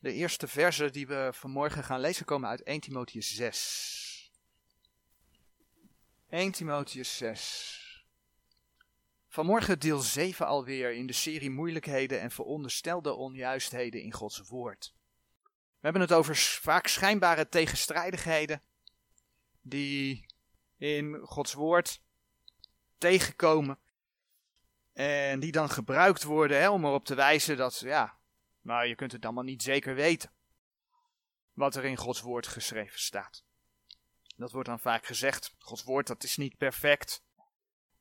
De eerste versen die we vanmorgen gaan lezen komen uit 1 Timotheus 6. 1 Timotheus 6. Vanmorgen deel 7 alweer in de serie moeilijkheden en veronderstelde onjuistheden in Gods woord. We hebben het over vaak schijnbare tegenstrijdigheden die in Gods woord tegenkomen en die dan gebruikt worden hè, om erop te wijzen dat, ja, maar je kunt het allemaal niet zeker weten. Wat er in Gods woord geschreven staat. Dat wordt dan vaak gezegd. Gods woord dat is niet perfect.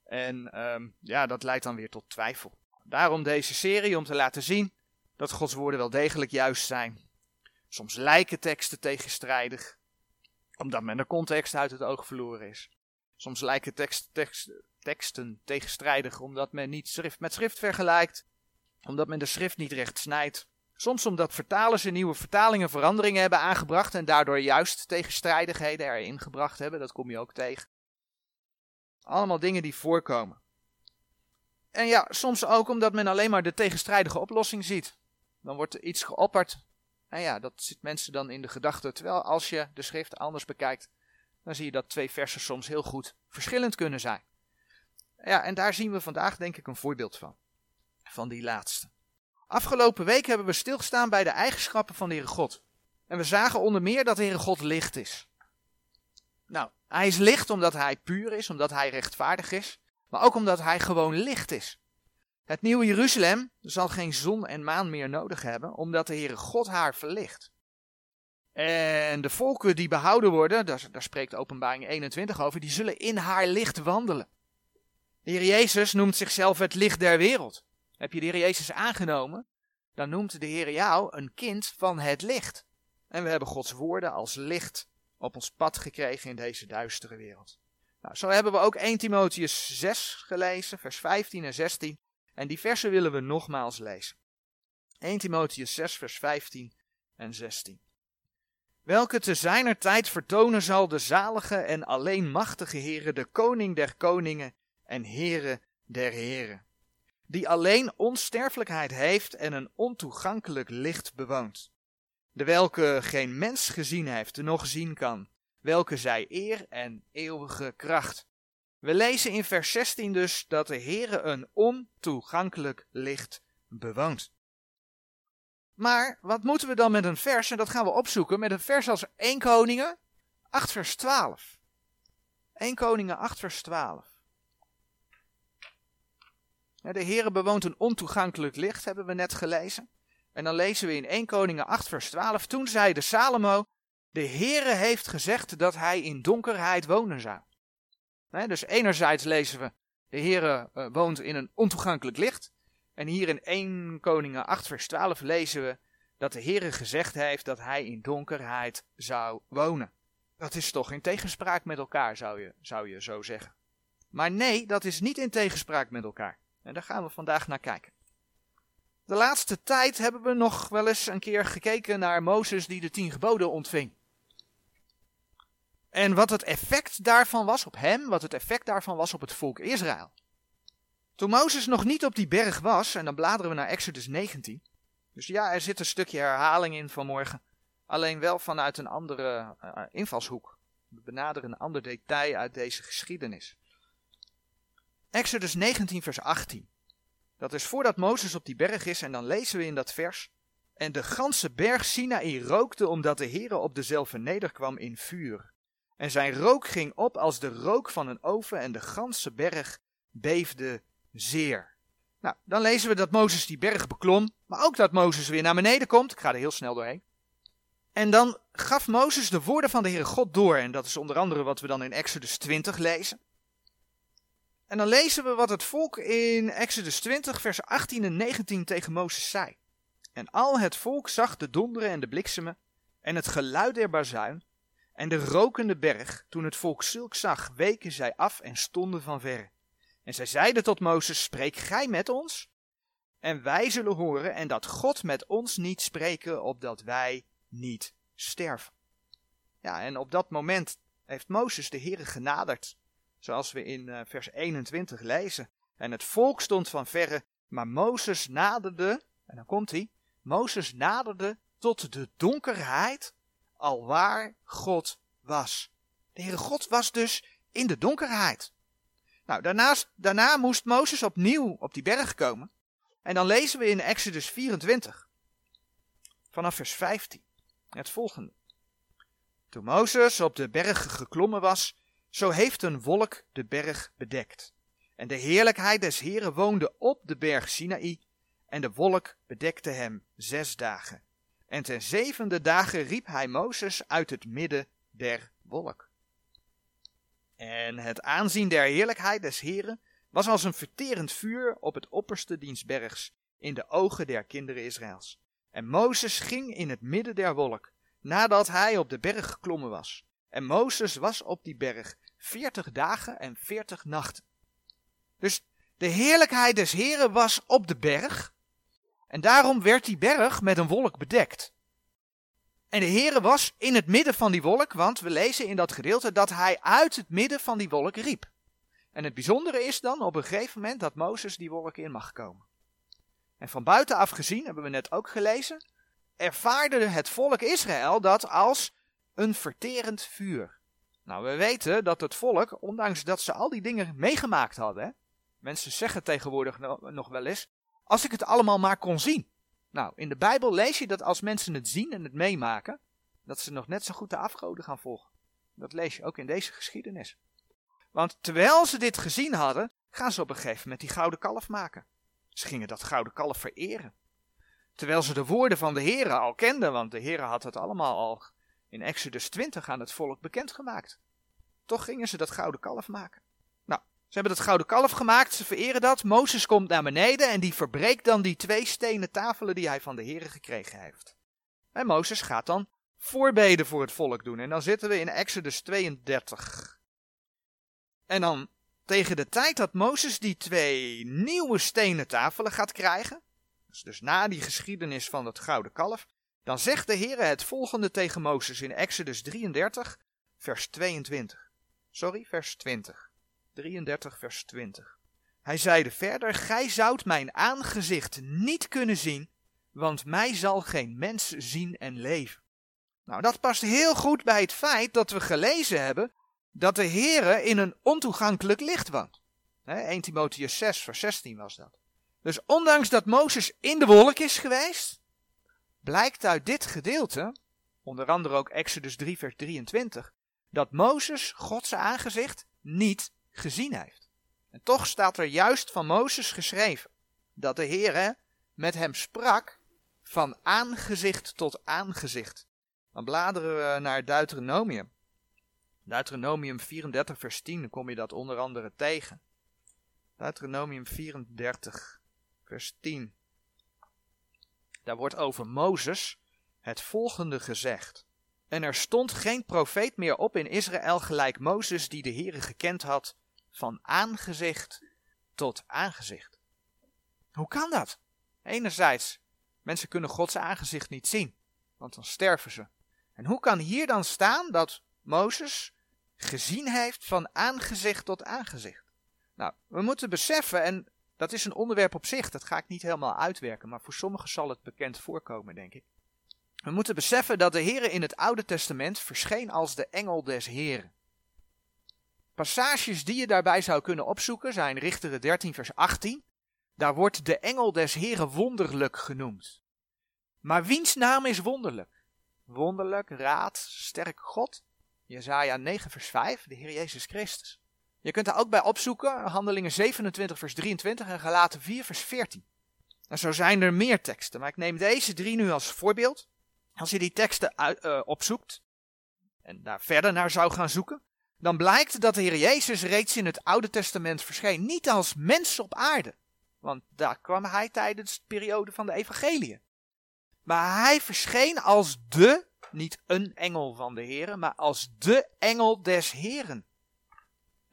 En um, ja, dat leidt dan weer tot twijfel. Daarom deze serie om te laten zien dat Gods woorden wel degelijk juist zijn. Soms lijken teksten tegenstrijdig, omdat men de context uit het oog verloren is. Soms lijken tekst, teksten tegenstrijdig, omdat men niet schrift met schrift vergelijkt, omdat men de schrift niet recht snijdt. Soms omdat vertalers in nieuwe vertalingen veranderingen hebben aangebracht en daardoor juist tegenstrijdigheden erin gebracht hebben. Dat kom je ook tegen. Allemaal dingen die voorkomen. En ja, soms ook omdat men alleen maar de tegenstrijdige oplossing ziet. Dan wordt er iets geopperd. En ja, dat zit mensen dan in de gedachte. Terwijl als je de schrift anders bekijkt, dan zie je dat twee versen soms heel goed verschillend kunnen zijn. Ja, en daar zien we vandaag denk ik een voorbeeld van. Van die laatste. Afgelopen week hebben we stilgestaan bij de eigenschappen van de Heere God. En we zagen onder meer dat de Heere God licht is. Nou, hij is licht omdat hij puur is, omdat hij rechtvaardig is, maar ook omdat hij gewoon licht is. Het nieuwe Jeruzalem zal geen zon en maan meer nodig hebben, omdat de Heere God haar verlicht. En de volken die behouden worden, daar, daar spreekt openbaring 21 over, die zullen in haar licht wandelen. De Heer Jezus noemt zichzelf het licht der wereld. Heb je de Heer Jezus aangenomen, dan noemt de Heer jou een kind van het licht. En we hebben Gods woorden als licht op ons pad gekregen in deze duistere wereld. Nou, zo hebben we ook 1 Timotheus 6 gelezen, vers 15 en 16. En die versen willen we nogmaals lezen. 1 Timotheus 6, vers 15 en 16. Welke te zijner tijd vertonen zal de zalige en alleen machtige Heere, de koning der koningen en Heere der heren die alleen onsterfelijkheid heeft en een ontoegankelijk licht bewoont, de welke geen mens gezien heeft, nog zien kan, welke zij eer en eeuwige kracht. We lezen in vers 16 dus dat de Heere een ontoegankelijk licht bewoont. Maar wat moeten we dan met een vers, en dat gaan we opzoeken, met een vers als 1 Koningen 8 vers 12. 1 Koningen 8 vers 12. De Heere bewoont een ontoegankelijk licht, hebben we net gelezen. En dan lezen we in 1 Koningen 8 vers 12. Toen zei de Salomo, de Heere heeft gezegd dat hij in donkerheid wonen zou. dus enerzijds lezen we, de Heere uh, woont in een ontoegankelijk licht. En hier in 1 Koningen 8 vers 12 lezen we dat de Heere gezegd heeft dat hij in donkerheid zou wonen. Dat is toch in tegenspraak met elkaar, zou je, zou je zo zeggen. Maar nee, dat is niet in tegenspraak met elkaar. En daar gaan we vandaag naar kijken. De laatste tijd hebben we nog wel eens een keer gekeken naar Mozes die de tien geboden ontving. En wat het effect daarvan was op hem, wat het effect daarvan was op het volk Israël. Toen Mozes nog niet op die berg was, en dan bladeren we naar Exodus 19. Dus ja, er zit een stukje herhaling in vanmorgen. Alleen wel vanuit een andere uh, invalshoek. We benaderen een ander detail uit deze geschiedenis. Exodus 19, vers 18. Dat is voordat Mozes op die berg is en dan lezen we in dat vers. En de ganse berg Sinaï rookte omdat de Heere op dezelfde nederkwam in vuur. En zijn rook ging op als de rook van een oven en de ganse berg beefde zeer. Nou, dan lezen we dat Mozes die berg beklom, maar ook dat Mozes weer naar beneden komt. Ik ga er heel snel doorheen. En dan gaf Mozes de woorden van de Heere God door. En dat is onder andere wat we dan in Exodus 20 lezen. En dan lezen we wat het volk in Exodus 20, vers 18 en 19 tegen Mozes zei. En al het volk zag de donderen en de bliksemen en het geluid der bazuin en de rokende berg. Toen het volk zulk zag, weken zij af en stonden van verre. En zij zeiden tot Mozes, spreek gij met ons? En wij zullen horen en dat God met ons niet spreken, opdat wij niet sterven. Ja, en op dat moment heeft Mozes de Heere genaderd Zoals we in uh, vers 21 lezen. En het volk stond van verre, maar Mozes naderde, en dan komt hij, Mozes naderde tot de donkerheid, alwaar God was. De Heere God was dus in de donkerheid. Nou, daarnaast, daarna moest Mozes opnieuw op die berg komen. En dan lezen we in Exodus 24, vanaf vers 15, het volgende. Toen Mozes op de berg geklommen was, zo heeft een wolk de berg bedekt. En de heerlijkheid des Heren woonde op de berg Sinaï, en de wolk bedekte hem zes dagen. En ten zevende dagen riep hij Mozes uit het midden der wolk. En het aanzien der heerlijkheid des Heren was als een verterend vuur op het opperste dienstbergs in de ogen der kinderen Israëls. En Mozes ging in het midden der wolk, nadat hij op de berg geklommen was. En Mozes was op die berg veertig dagen en veertig nachten. Dus de heerlijkheid des Heren was op de berg, en daarom werd die berg met een wolk bedekt. En de Heere was in het midden van die wolk, want we lezen in dat gedeelte dat hij uit het midden van die wolk riep. En het bijzondere is dan op een gegeven moment dat Mozes die wolk in mag komen. En van buitenaf gezien, hebben we net ook gelezen, ervaarde het volk Israël dat als een verterend vuur. Nou, we weten dat het volk, ondanks dat ze al die dingen meegemaakt hadden, mensen zeggen tegenwoordig nog wel eens, als ik het allemaal maar kon zien. Nou, in de Bijbel lees je dat als mensen het zien en het meemaken, dat ze nog net zo goed de afgoden gaan volgen. Dat lees je ook in deze geschiedenis. Want terwijl ze dit gezien hadden, gaan ze op een gegeven moment die gouden kalf maken. Ze gingen dat gouden kalf vereren. Terwijl ze de woorden van de Here al kenden, want de Here had het allemaal al in Exodus 20 aan het volk bekendgemaakt. Toch gingen ze dat gouden kalf maken. Ze hebben dat gouden kalf gemaakt, ze vereren dat. Mozes komt naar beneden en die verbreekt dan die twee stenen tafelen die hij van de Heeren gekregen heeft. En Mozes gaat dan voorbeden voor het volk doen. En dan zitten we in Exodus 32. En dan tegen de tijd dat Mozes die twee nieuwe stenen tafelen gaat krijgen, dus, dus na die geschiedenis van het gouden kalf, dan zegt de Heer het volgende tegen Mozes in Exodus 33, vers 22. Sorry, vers 20. 33, vers 20. Hij zeide verder: Gij zoudt mijn aangezicht niet kunnen zien, want mij zal geen mens zien en leven. Nou, dat past heel goed bij het feit dat we gelezen hebben dat de Heere in een ontoegankelijk licht woont. 1 Timotheus 6, vers 16 was dat. Dus ondanks dat Mozes in de wolk is geweest, blijkt uit dit gedeelte, onder andere ook Exodus 3, vers 23, dat Mozes Gods aangezicht niet gezien heeft. En toch staat er juist van Mozes geschreven dat de Heer met hem sprak van aangezicht tot aangezicht. Dan bladeren we naar Deuteronomium. Deuteronomium 34 vers 10, dan kom je dat onder andere tegen. Deuteronomium 34 vers 10. Daar wordt over Mozes het volgende gezegd. En er stond geen profeet meer op in Israël gelijk Mozes die de Heere gekend had van aangezicht tot aangezicht. Hoe kan dat? Enerzijds, mensen kunnen Gods aangezicht niet zien, want dan sterven ze. En hoe kan hier dan staan dat Mozes gezien heeft van aangezicht tot aangezicht? Nou, we moeten beseffen, en dat is een onderwerp op zich, dat ga ik niet helemaal uitwerken, maar voor sommigen zal het bekend voorkomen, denk ik. We moeten beseffen dat de Heer in het Oude Testament verscheen als de engel des Heren. Passages die je daarbij zou kunnen opzoeken zijn Richteren 13 vers 18. Daar wordt de engel des Heren wonderlijk genoemd. Maar wiens naam is wonderlijk? Wonderlijk, raad, sterk God. Jezaja 9 vers 5, de Heer Jezus Christus. Je kunt daar ook bij opzoeken, Handelingen 27 vers 23 en Galaten 4 vers 14. En zo zijn er meer teksten, maar ik neem deze drie nu als voorbeeld. Als je die teksten uh, opzoekt en daar verder naar zou gaan zoeken, dan blijkt dat de Heer Jezus reeds in het Oude Testament verscheen, niet als mens op aarde, want daar kwam hij tijdens de periode van de Evangelie. Maar hij verscheen als de, niet een engel van de Heer, maar als de engel des Heren.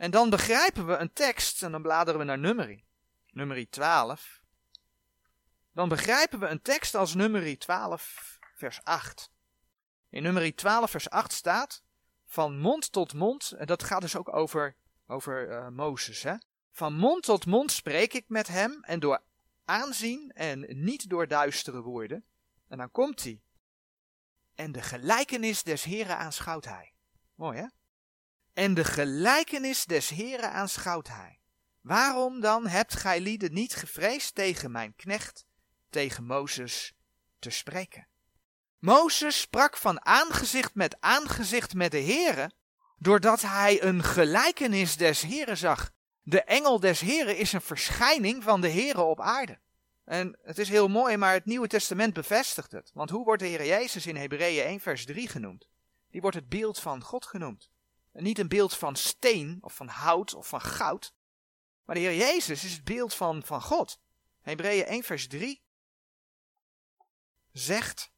En dan begrijpen we een tekst, en dan bladeren we naar nummerie, nummerie 12. Dan begrijpen we een tekst als nummerie 12, vers 8. In nummerie 12, vers 8 staat, van mond tot mond, en dat gaat dus ook over, over uh, Mozes, hè? Van mond tot mond spreek ik met hem en door aanzien en niet door duistere woorden. En dan komt hij. En de gelijkenis des Heren aanschouwt hij. Mooi hè? En de gelijkenis des Heren aanschouwt hij. Waarom dan hebt gij lieden niet gevreesd tegen mijn knecht, tegen Mozes, te spreken? Mozes sprak van aangezicht met aangezicht met de Heere, doordat hij een gelijkenis des Heren zag. De engel des Heren is een verschijning van de Heere op aarde. En het is heel mooi, maar het Nieuwe Testament bevestigt het. Want hoe wordt de Heer Jezus in Hebreeën 1 vers 3 genoemd? Die wordt het beeld van God genoemd. Niet een beeld van steen of van hout of van goud. Maar de Heer Jezus is het beeld van, van God. Hebreeën 1 vers 3 zegt,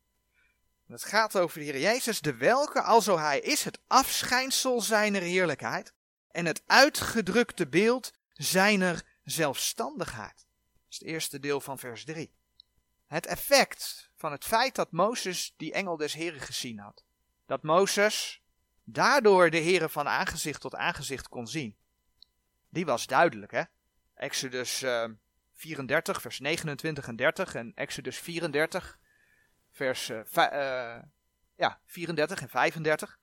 het gaat over de Heer Jezus, de welke, alzo hij is, het afschijnsel zijner heerlijkheid en het uitgedrukte beeld zijner zelfstandigheid. Dat is het eerste deel van vers 3. Het effect van het feit dat Mozes die engel des Heren gezien had. Dat Mozes daardoor de Heren van aangezicht tot aangezicht kon zien. Die was duidelijk, hè? Exodus uh, eh, 34, vers 29 en 30 en Exodus 34, vers uh, uh, ja, 34 en 35.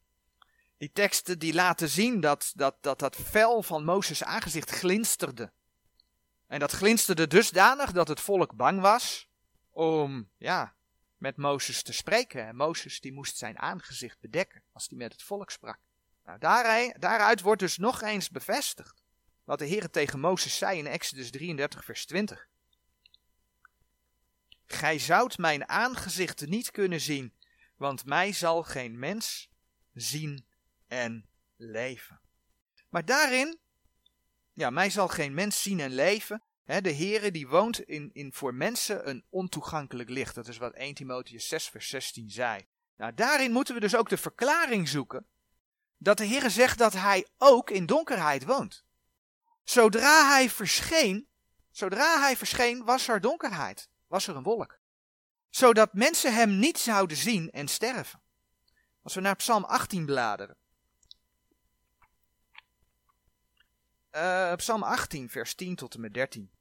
Die teksten die laten zien dat dat, dat, dat vel van Mozes aangezicht glinsterde. En dat glinsterde dusdanig dat het volk bang was om, ja, met Mozes te spreken. En Mozes die moest zijn aangezicht bedekken als hij met het volk sprak. Nou, daaruit wordt dus nog eens bevestigd wat de Heer tegen Mozes zei in Exodus 33, vers 20. Gij zoudt mijn aangezicht niet kunnen zien, want mij zal geen mens zien en leven. Maar daarin ja, mij zal geen mens zien en leven. De Heere die woont in, in voor mensen een ontoegankelijk licht. Dat is wat 1 Timotheus 6 vers 16 zei. Nou, daarin moeten we dus ook de verklaring zoeken dat de Heere zegt dat hij ook in donkerheid woont. Zodra hij verscheen, zodra hij verscheen was er donkerheid, was er een wolk. Zodat mensen hem niet zouden zien en sterven. Als we naar Psalm 18 bladeren. Uh, Psalm 18, vers 10 tot en met 13.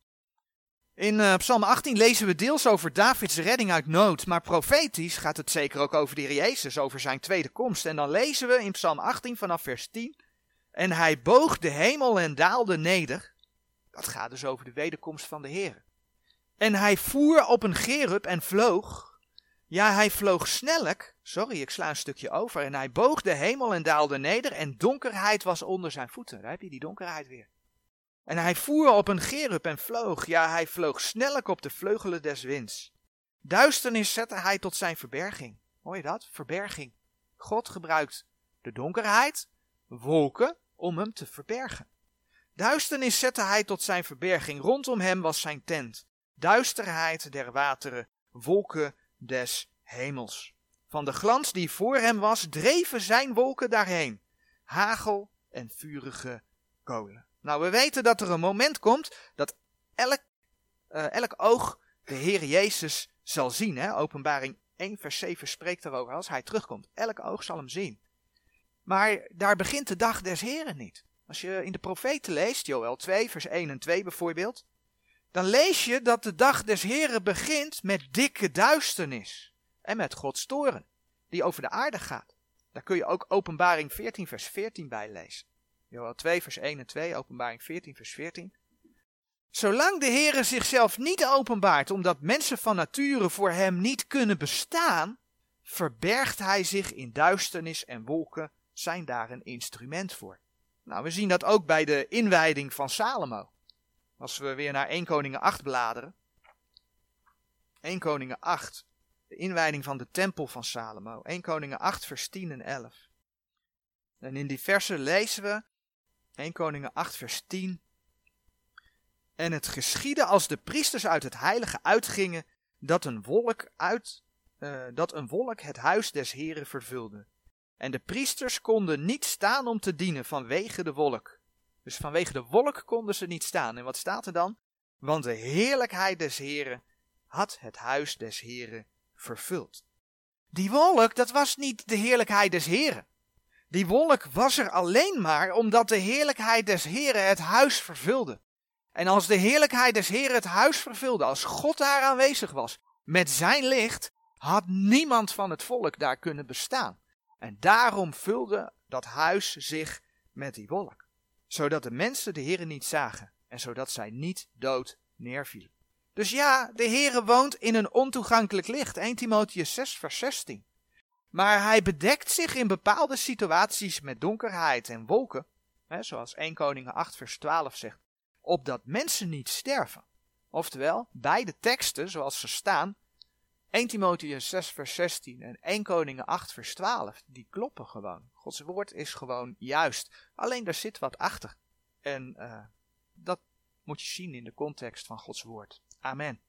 In uh, Psalm 18 lezen we deels over Davids redding uit nood, maar profetisch gaat het zeker ook over de Jezus, over zijn tweede komst. En dan lezen we in Psalm 18 vanaf vers 10, en hij boog de hemel en daalde neder. Dat gaat dus over de wederkomst van de Heer. En hij voer op een gerub en vloog. Ja, hij vloog snellijk. Sorry, ik sla een stukje over. En hij boog de hemel en daalde neder. En donkerheid was onder zijn voeten. Daar heb je die donkerheid weer. En hij voer op een gerub en vloog. Ja, hij vloog snellijk op de vleugelen des winds. Duisternis zette hij tot zijn verberging. Hoor je dat? Verberging. God gebruikt de donkerheid, wolken, om hem te verbergen. Duisternis zette hij tot zijn verberging. Rondom hem was zijn tent. Duisterheid der wateren, wolken des hemels. Van de glans die voor hem was, dreven zijn wolken daarheen. Hagel en vurige kolen. Nou, we weten dat er een moment komt dat elk, uh, elk oog de Heer Jezus zal zien. Hè? Openbaring 1 vers 7 spreekt erover als hij terugkomt. Elk oog zal hem zien. Maar daar begint de dag des Heren niet. Als je in de profeten leest, Joel 2 vers 1 en 2 bijvoorbeeld, dan lees je dat de dag des Heren begint met dikke duisternis en met Gods toren, die over de aarde gaat. Daar kun je ook openbaring 14 vers 14 bij lezen. Joel 2 vers 1 en 2, openbaring 14 vers 14. Zolang de Heere zichzelf niet openbaart, omdat mensen van nature voor hem niet kunnen bestaan, verbergt hij zich in duisternis en wolken, zijn daar een instrument voor. Nou, we zien dat ook bij de inwijding van Salomo. Als we weer naar 1 Koningen 8 bladeren. 1 Koningen 8. De inwijding van de tempel van Salomo. 1 Koningen 8 vers 10 en 11. En in die versen lezen we 1 Koningen 8 vers 10. En het geschiedde als de priesters uit het heilige uitgingen, dat een wolk, uit, uh, dat een wolk het huis des Heren vervulde. En de priesters konden niet staan om te dienen vanwege de wolk. Dus vanwege de wolk konden ze niet staan. En wat staat er dan? Want de heerlijkheid des Heren had het huis des Heren vervuld. Die wolk, dat was niet de heerlijkheid des Heren. Die wolk was er alleen maar omdat de heerlijkheid des Heren het huis vervulde. En als de heerlijkheid des Heren het huis vervulde, als God daar aanwezig was, met zijn licht, had niemand van het volk daar kunnen bestaan. En daarom vulde dat huis zich met die wolk, zodat de mensen de Heere niet zagen en zodat zij niet dood neervielen. Dus ja, de Heere woont in een ontoegankelijk licht, 1 Timotheus 6 vers 16. Maar hij bedekt zich in bepaalde situaties met donkerheid en wolken, hè, zoals 1 Koningen 8 vers 12 zegt, opdat mensen niet sterven. Oftewel, beide teksten zoals ze staan, 1 Timotheus 6 vers 16 en 1 Koningen 8 vers 12, die kloppen gewoon. Gods woord is gewoon juist. Alleen daar zit wat achter. En uh, dat moet je zien in de context van Gods woord. Amen.